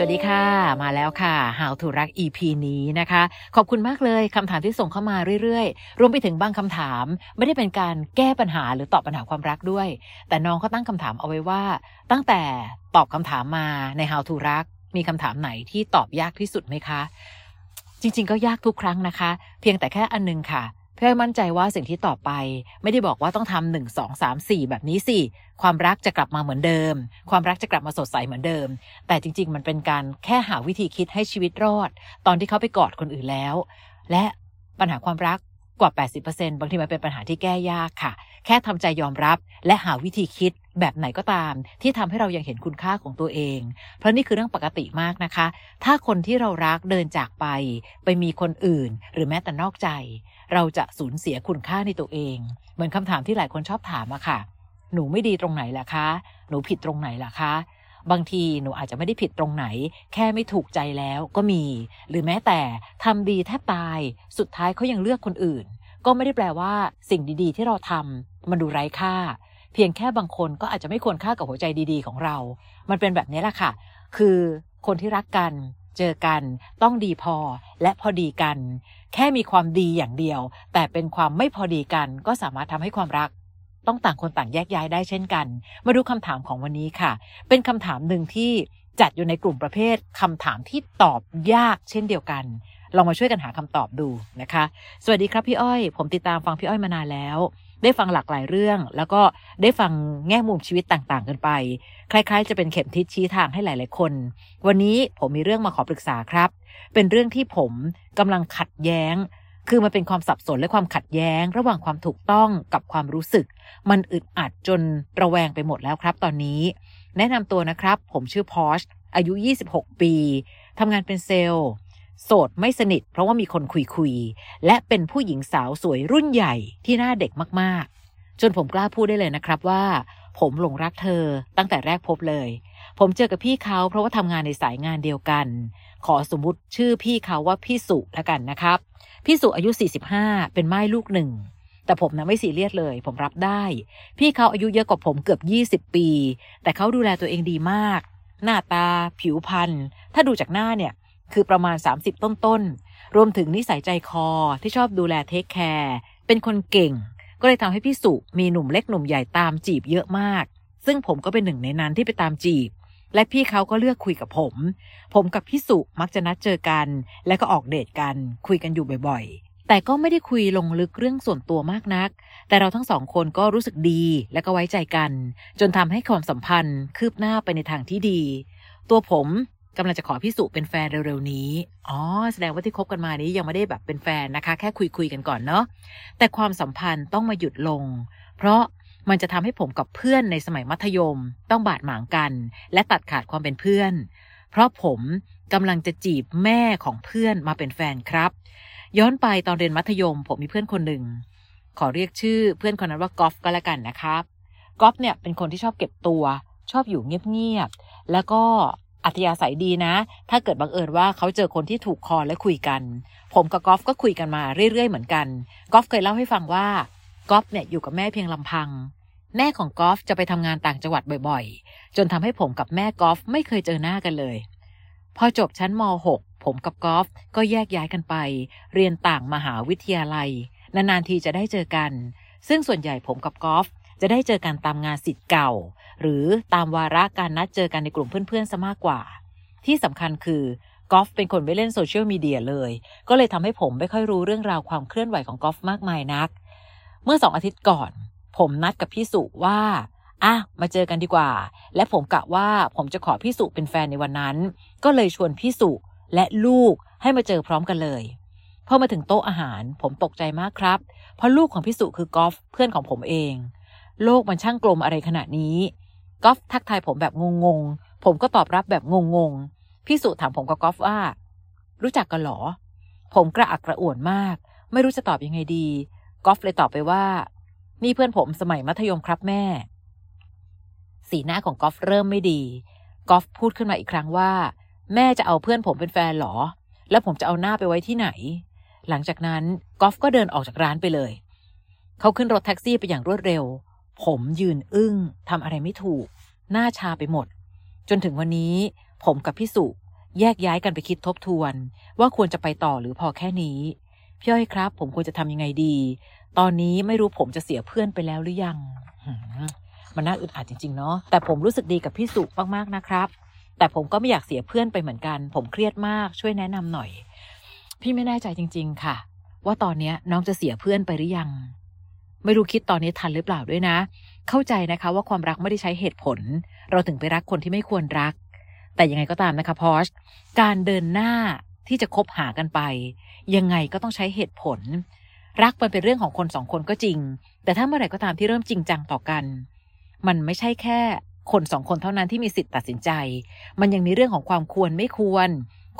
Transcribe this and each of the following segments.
สวัสดีค่ะ มาแล้วค่ะ How to รัก EP นี้นะคะ ขอบคุณมากเลยคำถามที่ส่งเข้ามาเรื่อยๆ รวมไปถึงบางคำถาม ไม่ได้เป็นการแก้ปัญหาหรือตอบปัญหาความรักด้วย แต่น้องเขาตั้งคำถามเอาไว้ว่า ตั้งแต่ตอบคำถามมาใน How to รัก มีคำถามไหนที่ตอบยากที่สุดไหมคะ จริง ๆ ก็ยากทุกครั้งนะคะ เพียงแต่แค่อันนึงค่ะ เพื่อให้มั่นใจว่าสิ่งที่ตอบไปไม่ได้บอกว่าต้องทำหนึ่งสองสามสี่แบบนี้สิความรักจะกลับมาเหมือนเดิม ความรักจะกลับมาสดใสเหมือนเดิม แต่จริง ๆ มันเป็นการแค่หาวิธีคิดให้ชีวิตรอด ตอนที่เขาไปกอดคนอื่นแล้ว และปัญหาความรักกว่า 80%บางทีมันเป็นปัญหาที่แก้ยากค่ะ แค่ทำใจยอมรับและหาวิธีคิด แบบไหนก็ตาม ที่ทำให้เรายังเห็นคุณค่าของตัวเอง เพราะนี่คือเรื่องปกติมากนะคะ ถ้าคนที่เรารักเดินจากไป ไปมีคนอื่น หรือแม้แต่นอกใจ เราจะสูญเสียคุณค่าในตัวเอง เหมือนคำถามที่หลายคนชอบถามอะค่ะ หนูไม่ดีตรงไหนล่ะคะ หนูผิดตรงไหนล่ะคะ บางทีหนูอาจจะไม่ได้ผิดตรงไหน แค่ไม่ถูกใจแล้วก็มี หรือแม้แต่ทำดีแทบตาย สุดท้ายเขายังเลือกคนอื่น ก็ไม่ได้แปลว่า สิ่งดีๆ ที่เราทำมันดูไร้ค่า เพียงแค่บางคนก็อาจจะไม่ควรค่ากับหัวใจดีๆของเรา มันเป็นแบบนี้แหละค่ะ คือคนที่รักกัน เจอกัน ต้องดีพอและพอดีกัน แค่มีความดีอย่างเดียว แต่เป็นความไม่พอดีกัน ก็สามารถทำให้ความรัก ต้องต่างคนต่างแยกย้ายได้เช่นกัน มาดูคำถามของวันนี้ค่ะ เป็นคำถามหนึ่งที่จัดอยู่ในกลุ่มประเภทคำถามที่ตอบยากเช่นเดียวกันลองมาช่วยกันหาคำตอบดูนะคะ สวัสดีครับพี่อ้อย ผมติดตามฟังพี่อ้อยมานานแล้ว ได้ฟังหลากหลายเรื่อง แล้วก็ได้ฟังแง่มุมชีวิตต่างๆ กันไป คล้าย ๆ จะเป็นเข็มทิศชี้ทางให้หลาย ๆ คน วันนี้ผมมีเรื่องมาขอปรึกษาครับ เป็นเรื่องที่ผมกำลังขัดแย้ง คือมันเป็นความสับสนและความขัดแย้ง ระหว่างความถูกต้องกับความรู้สึก มันอึดอัดจนระแวงไปหมดแล้วครับ ตอนนี้ แนะนำตัวนะครับ ผมชื่อพอชอายุ 26 ปีทำงานเป็นเซลล์ โสดไม่สนิทเพราะว่ามีคนคุยคุยๆและเป็นผู้หญิงสาวสวยรุ่นใหญ่ที่หน้าเด็กมากๆ จนผมกล้าพูดได้เลยนะครับว่า ผมหลงรักเธอตั้งแต่แรกพบเลย ผมเจอกับพี่เขาเพราะว่าทำงานในสายงานเดียวกัน ขอสมมุติชื่อพี่เขาว่าพี่สุแล้วกันนะครับ พี่สุอายุ 45 เป็นไม้ลูกหนึ่งแต่ผมนะไม่ซีเรียสเลย ผมรับได้ พี่เขาอายุเยอะกว่าผมเกือบ 20 ปี แต่เขาดูแลตัวเองดีมาก หน้าตา ผิวพรรณถ้าดูจากหน้าเนี่ย คือประมาณ 30 ต้นๆ รวมถึงนิสัยใจคอที่ชอบดูแลเทคแคร์ เป็นคนเก่ง ก็เลยทำให้พี่สุมีหนุ่มเล็กหนุ่มใหญ่ตามจีบเยอะมาก ซึ่งผมก็เป็นหนึ่งในนั้นที่ไปตามจีบ และพี่เขาก็เลือกคุยกับผม ผมกับพี่สุมักจะนัดเจอกัน แล้วก็ออกเดทกัน คุยกันอยู่บ่อยๆ แต่ก็ไม่ได้คุยลงลึกเรื่องส่วนตัวมากนัก แต่เราทั้งสองคนก็รู้สึกดีและก็ไว้ใจกัน จนทำให้ความสัมพันธ์คืบหน้าไปในทางที่ดี ตัวผม กำลังจะขอพี่สุเป็นแฟนเร็วๆนี้อ๋อแสดงว่าที่คบกันมานี้ยังไม่ได้แบบเป็นแฟนนะคะ แค่คุยๆกันก่อนเนาะแต่ความสัมพันธ์ต้องมาหยุดลง เพราะมันจะทำให้ผมกับเพื่อนในสมัยมัธยม ต้องบาดหมางกัน และตัดขาดความเป็นเพื่อน เพราะผมกำลังจะจีบแม่ของเพื่อนมาเป็นแฟนครับ ย้อนไปตอนเรียนมัธยม ผมมีเพื่อนคนหนึ่งขอเรียกชื่อเพื่อนคนนั้นว่ากอฟก็แล้วกันนะครับกอฟเนี่ยเป็นคนที่ชอบเก็บตัว ชอบอยู่เงียบๆแล้วก็ อัธยาศัยดีนะ ถ้าเกิดบังเอิญว่าเขาเจอคนที่ถูกคอและคุยกัน ผมกับกอฟก็คุยกันมาเรื่อยๆเหมือนกันกอฟเคยเล่าให้ฟังว่ากอฟเนี่ยอยู่กับแม่เพียงลำพัง แม่ของกอฟจะไปทำงานต่างจังหวัดบ่อยๆ จนทำให้ผมกับแม่กอฟไม่เคยเจอหน้ากันเลย พอจบชั้นม .6 ผมกับกอฟก็แยกย้ายกันไป เรียนต่างมหาวิทยาลัย นานๆทีจะได้เจอกัน ซึ่งส่วนใหญ่ผมกับกอฟ จะได้เจอกันตามงานสิทธิ์เก่า หรือตามวาระการนัดเจอกันในกลุ่มเพื่อนๆซะมากกว่า ที่สำคัญคือกอล์ฟเป็นคนไม่เล่นโซเชียลมีเดียเลย ก็เลยทำให้ผมไม่ค่อยรู้เรื่องราวความเคลื่อนไหวของกอล์ฟมากมายนัก เมื่อสองอาทิตย์ก่อน ผมนัดกับพี่สุว่าอะมาเจอกันดีกว่า และผมกะว่าผมจะขอพี่สุเป็นแฟนในวันนั้น ก็เลยชวนพี่สุและลูกให้มาเจอพร้อมกันเลยพอมาถึงโต๊ะอาหารผมตกใจมากครับ เพราะลูกของพี่สุคือกอล์ฟเพื่อนของผมเอง โลกมันช่างกลมอะไรขนาดนี้กอฟทักทายผมแบบงงๆ ผมก็ตอบรับแบบงงๆ พี่สุถามผมกับกอฟว่า รู้จักกันหรอ ผมกระอักกระอ่วนมาก ไม่รู้จะตอบยังไงดีกอฟเลยตอบไปว่า นี่เพื่อนผมสมัยมัธยมครับแม่ สีหน้าของกอฟเริ่มไม่ดีกอฟพูดขึ้นมาอีกครั้งว่า แม่จะเอาเพื่อนผมเป็นแฟนหรอ แล้วผมจะเอาหน้าไปไว้ที่ไหน หลังจากนั้นกอฟก็เดินออกจากร้านไปเลย เขาขึ้นรถแท็กซี่ไปอย่างรวดเร็ว ผมยืนอึ้งทำอะไรไม่ถูก หน้าชาไปหมด จนถึงวันนี้ ผมกับพี่สุแยกย้ายกันไปคิดทบทวน ว่าควรจะไปต่อหรือพอแค่นี้พี่อ้อยครับ ผมควรจะทำยังไงดี ตอนนี้ไม่รู้ผมจะเสียเพื่อนไปแล้วหรือยังมันน่าอึดอัดจริงๆเนาะแต่ผมรู้สึกดีกับพี่สุมากๆนะครับ แต่ผมก็ไม่อยากเสียเพื่อนไปเหมือนกัน ผมเครียดมากช่วยแนะนำหน่อย พี่ไม่แน่ใจจริง ๆ ค่ะ ว่าตอนนี้น้องจะเสียเพื่อนไปหรือยัง ไม่รู้คิดตอนนี้ทันหรือเปล่าด้วยนะ เข้าใจนะคะว่าความรักไม่ได้ใช้เหตุผล เราถึงไปรักคนที่ไม่ควรรัก แต่ยังไงก็ตามนะคะพอชการเดินหน้าที่จะคบหากันไป ยังไงก็ต้องใช้เหตุผล รักมันเป็นเรื่องของคนสองคนก็จริง แต่ถ้าเมื่อไหร่ก็ตามที่เริ่มจริงจังต่อกัน มันไม่ใช่แค่คนสองคนเท่านั้นที่มีสิทธิ์ตัดสินใจ มันยังมีเรื่องของความควรไม่ควร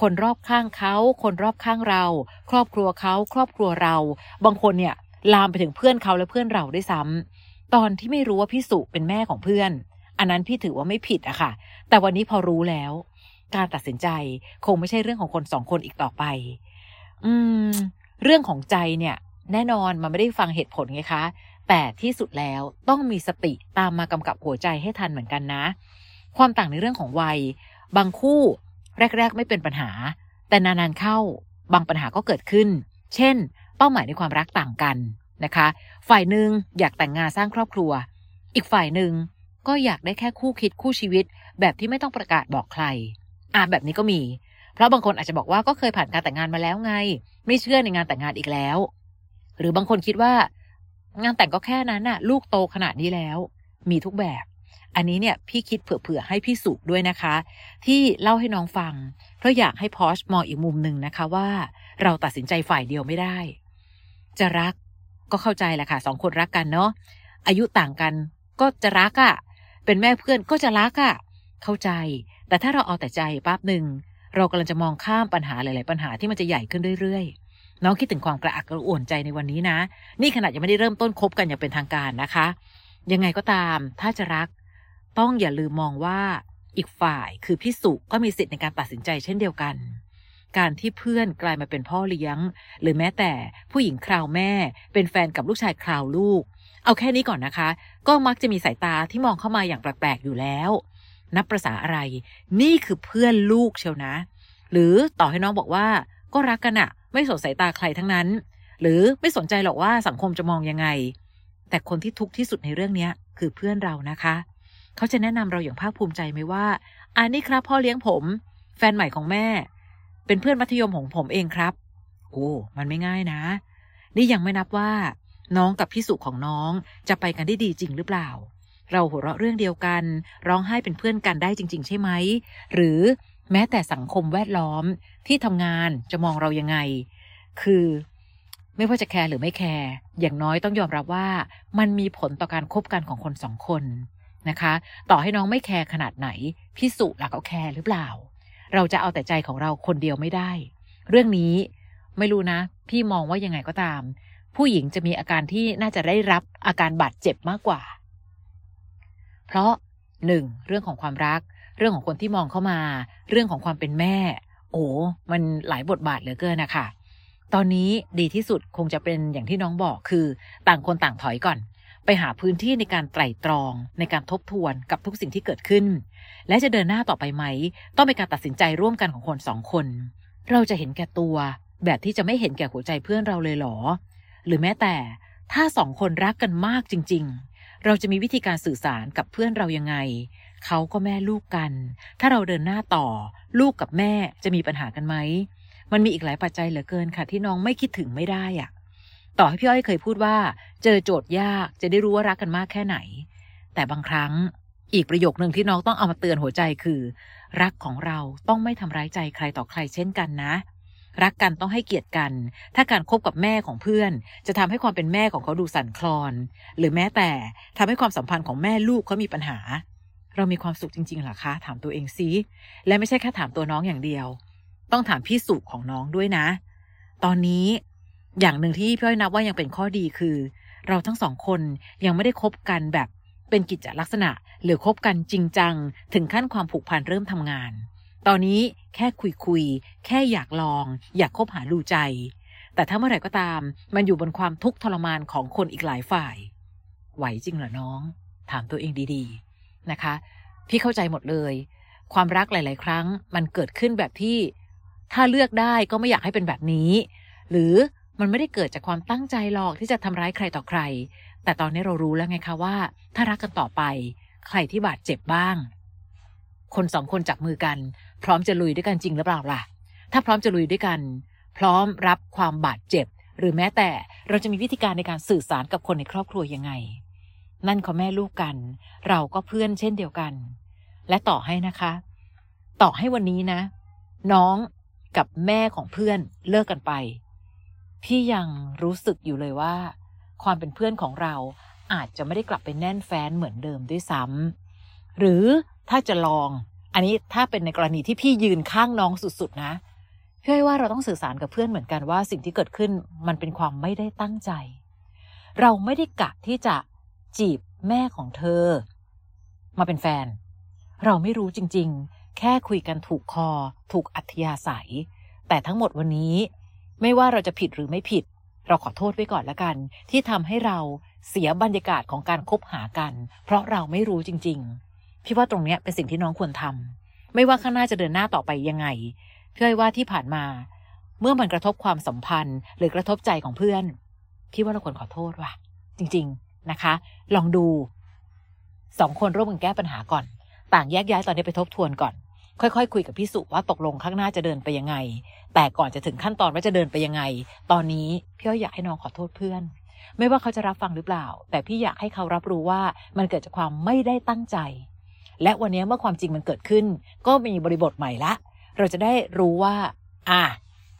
คนรอบข้างเขา คนรอบข้างเรา ครอบครัวเขา ครอบครัวเรา บางคนเนี่ย ลามไปถึงเพื่อนเขาและเพื่อนเราด้วยซ้ำตอนที่ไม่รู้ว่าพี่สุเป็นแม่ของเพื่อน อันนั้นพี่ถือว่าไม่ผิดอะค่ะ แต่วันนี้พอรู้แล้ว การตัดสินใจคงไม่ใช่เรื่องของคนสองคนอีกต่อไป อืม เรื่องของใจเนี่ย แน่นอนมันไม่ได้ฟังเหตุผลไงคะแต่ที่สุดแล้วต้องมีสติตามมากำกับหัวใจให้ทันเหมือนกันนะ ความต่างในเรื่องของวัย บางคู่แรก ๆ ไม่เป็นปัญหา แต่นานๆเข้า บางปัญหาก็เกิดขึ้น เช่น หมายในความรักต่างกันนะคะ ฝ่ายหนึ่งอยากแต่งงานสร้างครอบครัว อีกฝ่ายหนึ่งก็อยากได้แค่คู่คิดคู่ชีวิต แบบที่ไม่ต้องประกาศบอกใครอ่าแบบนี้ก็มี เพราะบางคนอาจจะบอกว่าก็เคยผ่านการแต่งงานมาแล้วไง ไม่เชื่อในงานแต่งงานอีกแล้ว หรือบางคนคิดว่า งานแต่งก็แค่นั้นน่ะ ลูกโตขนาดนี้แล้ว มีทุกแบบอันนี้เนี่ยพี่คิดเผื่อๆให้พี่สุด้วยนะคะ ที่เล่าให้น้องฟัง เพราะอยากให้พอชมองอีกมุมหนึ่งนะคะว่า เราตัดสินใจฝ่ายเดียวไม่ได้ จะรักก็เข้าใจแหละค่ะสองคนรักกันเนาะอายุต่างกันก็จะรักอะ่ะ เป็นแม่เพื่อนก็จะรักอะ่ะ เข้าใจ แต่ถ้าเราเอาแต่ใจปั๊บหนึ่งเรากำลังจะมองข้ามปัญหาหลาย ๆ ปัญหาที่มันจะใหญ่ขึ้นเรื่อย ๆ น้องคิดถึงความกระอักกระอ่วนใจในวันนี้นะ นี่ขนาดยังไม่ได้เริ่มต้นคบกันอย่างเป็นทางการนะคะ ยังไงก็ตาม ถ้าจะรัก ต้องอย่าลืมมองว่าอีกฝ่ายคือพี่สุก็มีสิทธิ์ในการตัดสินใจเช่นเดียวกัน การที่เพื่อนกลายมาเป็นพ่อเลี้ยง หรือแม้แต่ผู้หญิงคราวแม่ เป็นแฟนกับลูกชายคราวลูก เอาแค่นี้ก่อนนะคะ ก็มักจะมีสายตาที่มองเข้ามาอย่างแปลกๆอยู่แล้ว นับประษาอะไร นี่คือเพื่อนลูกเชียวนะ หรือต่อให้น้องบอกว่าก็รักกันอะไม่สนสายตาใครทั้งนั้น หรือไม่สนใจหรอกว่าสังคมจะมองยังไง แต่คนที่ทุกข์ที่สุดในเรื่องนี้คือเพื่อนเรานะคะ เขาจะแนะนำเราอย่างภาคภูมิใจไหมว่าอันนี้ครับพ่อเลี้ยงผม แฟนใหม่ของแม่ เป็นเพื่อนมัธยมของผมเองครับ โอ้ มันไม่ง่ายนะ นี่ยังไม่นับว่า น้องกับพี่สุของน้องจะไปกันได้ดีจริงหรือเปล่า เราหัวเราะเรื่องเดียวกัน ร้องไห้เป็นเพื่อนกันได้จริง ๆ ใช่ไหม หรือแม้แต่สังคมแวดล้อมที่ทำงานจะมองเรายังไง คือ ไม่ว่าจะแคร์หรือไม่แคร์อย่างน้อยต้องยอมรับว่ามันมีผลต่อการคบกันของคนสองคนนะคะ ต่อให้น้องไม่แคร์ขนาดไหนพี่สุล่ะเขาแคร์หรือเปล่า เราจะเอาแต่ใจของเราคนเดียวไม่ได้ เรื่องนี้ไม่รู้นะ พี่มองว่ายังไงก็ตาม ผู้หญิงจะมีอาการที่น่าจะได้รับอาการบาดเจ็บมากกว่า เพราะหนึ่งเรื่องของความรัก เรื่องของคนที่มองเข้ามา เรื่องของความเป็นแม่ โอ้มันหลายบทบาทเหลือเกินนะคะตอนนี้ดีที่สุดคงจะเป็นอย่างที่น้องบอกคือ ต่างคนต่างถอยก่อน ไปหาพื้นที่ในการไตร่ตรองในการทบทวนกับทุกสิ่งที่เกิดขึ้น และจะเดินหน้าต่อไปไหม ต้องเป็นการตัดสินใจร่วมกันของคนสองคน เราจะเห็นแก่ตัว แบบที่จะไม่เห็นแก่หัวใจเพื่อนเราเลยหรอ หรือแม้แต่ถ้าสองคนรักกันมากจริง ๆ เราจะมีวิธีการสื่อสารกับเพื่อนเรายังไง เขาก็แม่ลูกกัน ถ้าเราเดินหน้าต่อ ลูกกับแม่จะมีปัญหากันไหมมันมีอีกหลายปัจจัยเหลือเกินค่ะที่น้องไม่คิดถึงไม่ได้อะ ต่อให้พี่อ้อยเคยพูดว่า เจอโจทย์ยากจะได้รู้ว่ารักกันมากแค่ไหน แต่บางครั้งอีกประโยคหนึ่งที่น้องต้องเอามาเตือนหัวใจคือ รักของเราต้องไม่ทำร้ายใจใครต่อใครเช่นกันนะ รักกันต้องให้เกียรติกัน ถ้าการคบกับแม่ของเพื่อน จะทำให้ความเป็นแม่ของเขาดูสั่นคลอน หรือแม้แต่ทำให้ความสัมพันธ์ของแม่ลูกเขามีปัญหา เรามีความสุขจริงๆหรอคะถามตัวเองซิและไม่ใช่แค่ถามตัวน้องอย่างเดียว ต้องถามพี่สุขของน้องด้วยนะ ตอนนี้ อย่างหนึ่งที่พี่อ้อยนับว่ายังเป็นข้อดีคือ เราทั้งสองคนยังไม่ได้คบกันแบบเป็นกิจลักษณะ หรือคบกันจริงจัง ถึงขั้นความผูกพันเริ่มทำงาน ตอนนี้แค่คุยคุยแค่อยากลอง อยากคบหาดูใจ แต่ถ้าเมื่อไหร่ก็ตาม มันอยู่บนความทุกข์ทรมานของคนอีกหลายฝ่าย ไหวจริงเหรอน้อง ถามตัวเองดีๆนะคะ พี่เข้าใจหมดเลย ความรักหลาย ๆ ครั้ง มันเกิดขึ้นแบบที่ ถ้าเลือกได้ก็ไม่อยากให้เป็นแบบนี้ หรือ มันไม่ได้เกิดจากความตั้งใจหรอกที่จะทำร้ายใครต่อใคร แต่ตอนนี้เรารู้แล้วไงคะว่า ถ้ารักกันต่อไป ใครที่บาดเจ็บบ้าง คนสองคนจับมือกัน พร้อมจะลุยด้วยกันจริงหรือเปล่าล่ะ ถ้าพร้อมจะลุยด้วยกัน พร้อมรับความบาดเจ็บ หรือแม้แต่เราจะมีวิธีการในการสื่อสารกับคนในครอบครัวยังไง นั่นเขาแม่ลูกกัน เราก็เพื่อนเช่นเดียวกัน และต่อให้นะคะ ต่อให้วันนี้นะ น้องกับแม่ของเพื่อนเลิกกันไป พี่ยังรู้สึกอยู่เลยว่า ความเป็นเพื่อนของเราอาจจะไม่ได้กลับไปแน่นแฟ้นเหมือนเดิมด้วยซ้ำหรือถ้าจะลอง อันนี้ถ้าเป็นในกรณีที่พี่ยืนข้างน้องสุดๆนะพี่ว่าเราต้องสื่อสารกับเพื่อนเหมือนกันว่าสิ่งที่เกิดขึ้นมันเป็นความไม่ได้ตั้งใจ เราไม่ได้กะที่จะจีบแม่ของเธอ มาเป็นแฟน เราไม่รู้จริงๆ แค่คุยกันถูกคอ ถูกอัธยาศัย แต่ทั้งหมดวันนี้ ไม่ว่าเราจะผิดหรือไม่ผิด เราขอโทษไว้ก่อนละกัน ที่ทำให้เราเสียบรรยากาศของการคบหากัน เพราะเราไม่รู้จริง ๆ พี่ว่าตรงเนี้ยเป็นสิ่งที่น้องควรทำไม่ว่าข้างหน้าจะเดินหน้าต่อไปยังไงพี่อ้อยว่าที่ผ่านมา เมื่อมันกระทบความสัมพันธ์ หรือกระทบใจของเพื่อนพี่ว่าเราควรขอโทษว่ะ จริง ๆนะคะ ลองดูสองคนร่วมกันแก้ปัญหาก่อน ต่างแยกย้ายตอนนี้ไปทบทวนก่อน ค่อยๆคคุยกับพี่สุว่าตกลงข้างหน้าจะเดินไปยังไง แต่ก่อนจะถึงขั้นตอนว่าจะเดินไปยังไง ตอนนี้พี่อ้อยอยากให้น้องขอโทษเพื่อน ไม่ว่าเขาจะรับฟังหรือเปล่า แต่พี่อยากให้เขารับรู้ว่ามันเกิดจากความไม่ได้ตั้งใจ และวันนี้เมื่อความจริงมันเกิดขึ้น ก็มีบริบทใหม่ละ เราจะได้รู้ว่า อะ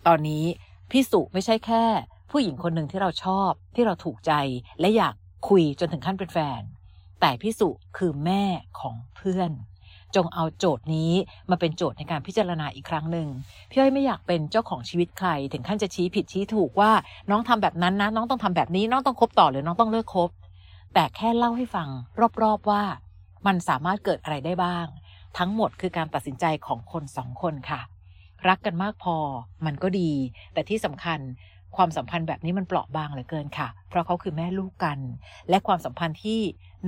ตอนนี้พี่สุไม่ใช่แค่ ผู้หญิงคนหนึ่งที่เราชอบ ที่เราถูกใจและอยากคุยจนถึงขั้นเป็นแฟน แต่พี่สุคือแม่ของเพื่อน งเอาโจทย์นี้มาเป็นโจทย์ในการพิจารณาอีกครั้งหนึ่งพี่อ้อยไม่อยากเป็นเจ้าของชีวิตใคร ถึงขั้นจะชี้ผิดชี้ถูกว่าน้องทำแบบนั้นนะน้องต้องทำแบบนี้ น้องต้องคบต่อหรือน้องต้องเลิกคบ แต่แค่เล่าให้ฟังรอบๆว่า มันสามารถเกิดอะไรได้บ้าง ทั้งหมดคือการตัดสินใจของคนสองคนค่ะ รักกันมากพอ มันก็ดี แต่ที่สำคัญความสัมพันธ์แบบนี้มันเปราะบางเหลือเกินค่ะ เพราะเขาคือแม่ลูกกัน และความสัมพันธ์ที่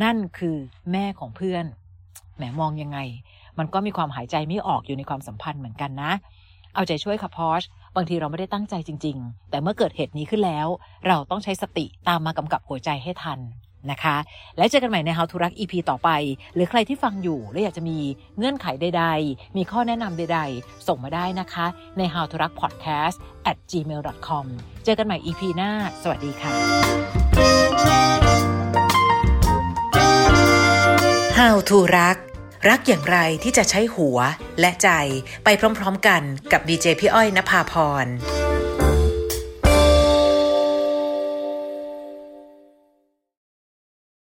นั่นคือแม่ของเพื่อน แหมมองยังไง มันก็มีความหายใจไม่ออกอยู่ในความสัมพันธ์เหมือนกันนะ เอาใจช่วยค่ะพอชบางทีเราไม่ได้ตั้งใจจริง ๆ แต่เมื่อเกิดเหตุนี้ขึ้นแล้ว เราต้องใช้สติตามมากำกับหัวใจให้ทันนะคะ และเจอกันใหม่ใน How to รัก EP ต่อไป หรือใครที่ฟังอยู่และอยากจะมีเงื่อนไขใดๆ มีข้อแนะนำใดๆ ส่งมาได้นะคะใน How to รัก podcast at gmail.com เจอกันใหม่ EP หน้า สวัสดีค่ะ How to รัก รักอย่างไรที่จะใช้หัวและใจไปพร้อมๆกันกับดีเจพี่อ้อยนภาพร